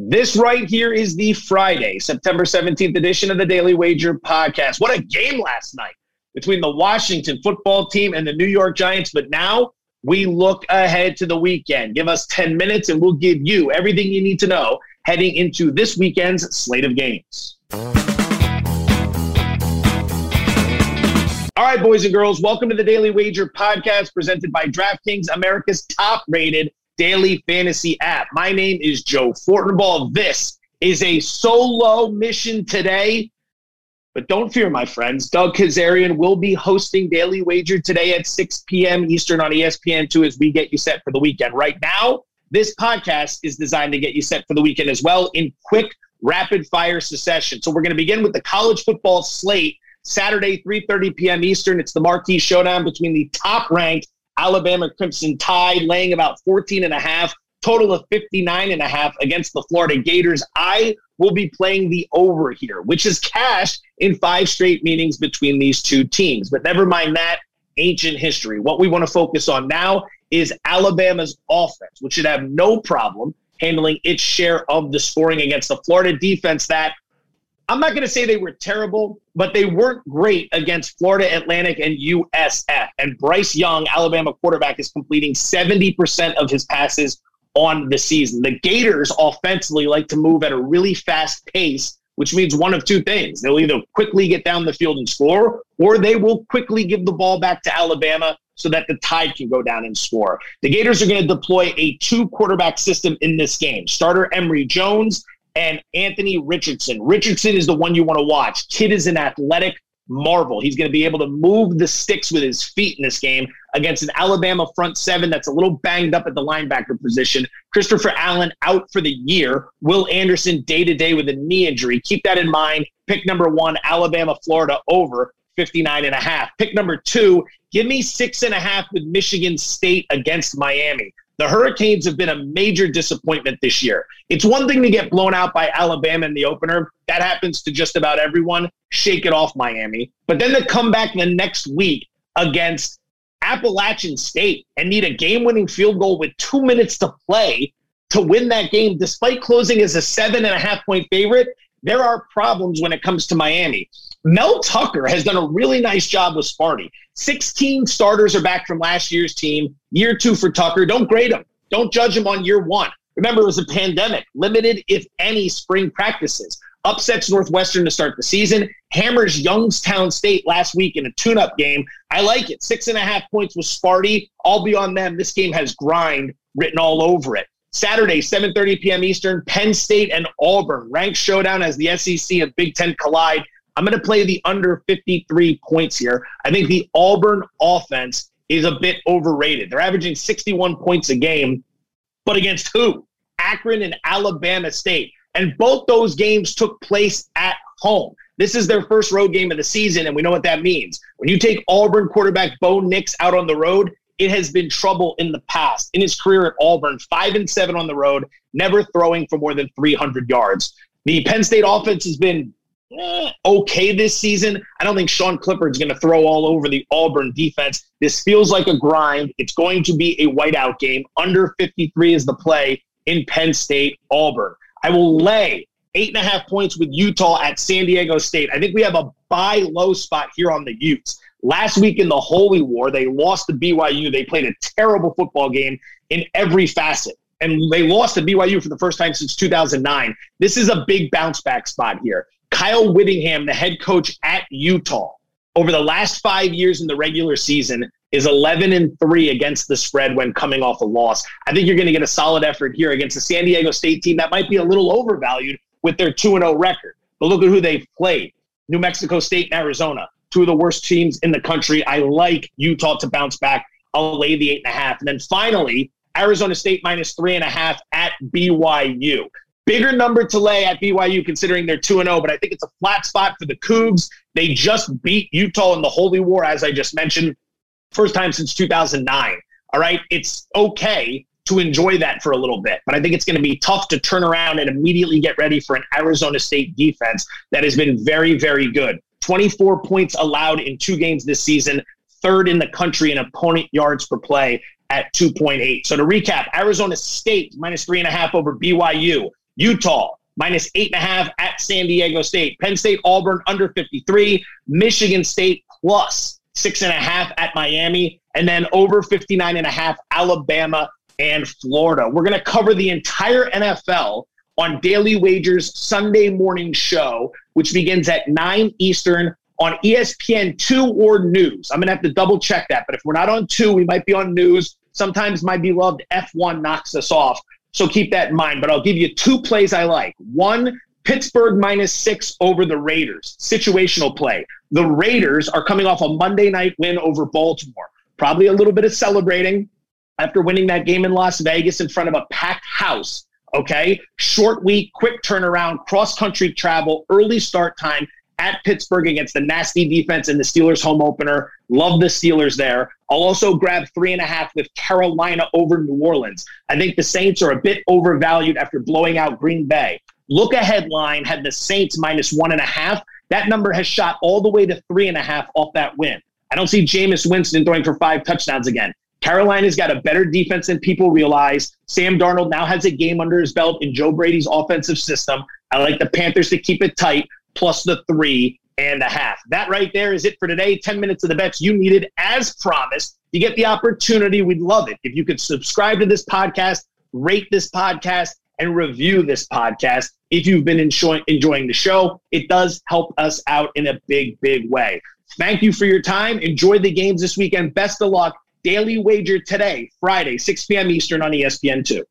This right here is the Friday, September 17th edition of the Daily Wager podcast. What a game last night between the Washington football team and the New York Giants. But now we look ahead to the weekend. Give us 10 minutes and we'll give you everything you need to know heading into this weekend's slate of games. All right, boys and girls, welcome to the Daily Wager podcast presented by DraftKings, America's top rated daily fantasy app. My name is Joe Fortenbaugh. This is a solo mission today. But don't fear, my friends. Doug Kezirian will be hosting Daily Wager today at 6 p.m. Eastern on ESPN2 as we get you set for the weekend. Right now, this podcast is designed to get you set for the weekend as well in quick, rapid fire succession. So we're going to begin with the college football slate. Saturday, 3:30 p.m. Eastern. It's the marquee showdown between the top-ranked Alabama Crimson Tide laying about 14 and a half, total of 59 and a half against the Florida Gators. I will be playing the over here, which is cash in five straight meetings between these two teams. But never mind that ancient history. What we want to focus on now is Alabama's offense, which should have no problem handling its share of the scoring against the Florida defense that I'm not going to say they were terrible, but they weren't great against Florida Atlantic and USF. And Bryce Young, Alabama quarterback, is completing 70% of his passes on the season. The Gators offensively like to move at a really fast pace, which means one of two things. They'll either quickly get down the field and score, or they will quickly give the ball back to Alabama so that the Tide can go down and score. The Gators are going to deploy a two quarterback system in this game. Starter Emory Jones and Anthony Richardson. Richardson is the one you want to watch. Kid is an athletic marvel. He's going to be able to move the sticks with his feet in this game against an Alabama front seven that's a little banged up at the linebacker position. Christopher Allen out for the year. Will Anderson day to day with a knee injury. Keep that in mind. Pick number one, Alabama, Florida over 59 and a half. Pick number two, give me six and a half with Michigan State against Miami. The Hurricanes have been a major disappointment this year. It's one thing to get blown out by Alabama in the opener. That happens to just about everyone. Shake it off, Miami. But then to come back the next week against Appalachian State and need a game winning field goal with two minutes to play to win that game, despite closing as a seven and a half point favorite, there are problems when it comes to Miami. Mel Tucker has done a really nice job with Sparty. 16 starters are back from last year's team. Year two for Tucker. Don't grade him. Don't judge him on year one. Remember, it was a pandemic, limited, if any, spring practices. Upsets Northwestern to start the season. Hammers Youngstown State last week in a tune up game. I like it. Six and a half points with Sparty. I'll be on them. This game has grind written all over it. Saturday, 7:30 p.m. Eastern, Penn State and Auburn. Ranked showdown as the SEC and Big Ten collide. I'm going to play the under 53 points here. I think the Auburn offense is a bit overrated. They're averaging 61 points a game, but against who? Akron and Alabama State. And both those games took place at home. This is their first road game of the season, and we know what that means. When you take Auburn quarterback Bo Nix out on the road, it has been trouble in the past. In his career at Auburn, five and seven on the road, never throwing for more than 300 yards. The Penn State offense has been eh, okay this season. I don't think Sean Clifford's going to throw all over the Auburn defense. This feels like a grind. It's going to be a whiteout game. Under 53 is the play in Penn State, Auburn. I will lay eight and a half points with Utah at San Diego State. I think we have a buy low spot here on the Utes. Last week in the Holy War, they lost to BYU. They played a terrible football game in every facet and they lost to BYU for the first time since 2009. This is a big bounce back spot here. Kyle Whittingham, the head coach at Utah, over the last five years in the regular season is 11 and 3 against the spread when coming off a loss. I think you're going to get a solid effort here against the San Diego State team that might be a little overvalued with their 2 0 record. But look at who they've played New Mexico State and Arizona, two of the worst teams in the country. I like Utah to bounce back. I'll lay the eight and a half. And then finally, Arizona State minus three and a half at BYU. Bigger number to lay at BYU considering they're 2 0, but I think it's a flat spot for the Cougs. They just beat Utah in the Holy War, as I just mentioned, first time since 2009. All right. It's okay to enjoy that for a little bit, but I think it's going to be tough to turn around and immediately get ready for an Arizona State defense that has been very, very good. 24 points allowed in two games this season, third in the country in opponent yards per play at 2.8. So to recap, Arizona State minus three and a half over BYU, Utah minus eight and a half at San Diego State, Penn State, Auburn under 53, Michigan State plus six and a half at Miami, and then over 59 and a half Alabama and Florida. We're going to cover the entire NFL on Daily Wagers Sunday morning show, which begins at 9 Eastern on ESPN2 or news. I'm going to have to double check that. But if we're not on two, we might be on news. Sometimes my beloved F1 knocks us off. So keep that in mind. But I'll give you two plays I like. One, Pittsburgh minus six over the Raiders. Situational play. The Raiders are coming off a Monday night win over Baltimore. Probably a little bit of celebrating after winning that game in Las Vegas in front of a packed house. Okay. Short week, quick turnaround, cross country travel, early start time at Pittsburgh against the nasty defense in the Steelers home opener. Love the Steelers there. I'll also grab three and a half with Carolina over New Orleans. I think the Saints are a bit overvalued after blowing out Green Bay. Look ahead line had the Saints minus one and a half. That number has shot all the way to three and a half off that win. I don't see Jameis Winston throwing for five touchdowns again. Carolina's got a better defense than people realize. Sam Darnold now has a game under his belt in Joe Brady's offensive system. I like the Panthers to keep it tight plus the three and a half. That right there is it for today. 10 minutes of the bets you needed as promised. You get the opportunity. We'd love it if you could subscribe to this podcast, rate this podcast, and review this podcast. If you've been enjoy- enjoying the show, it does help us out in a big, big way. Thank you for your time. Enjoy the games this weekend. Best of luck. Daily Wager today, Friday, 6 p.m. Eastern on ESPN2.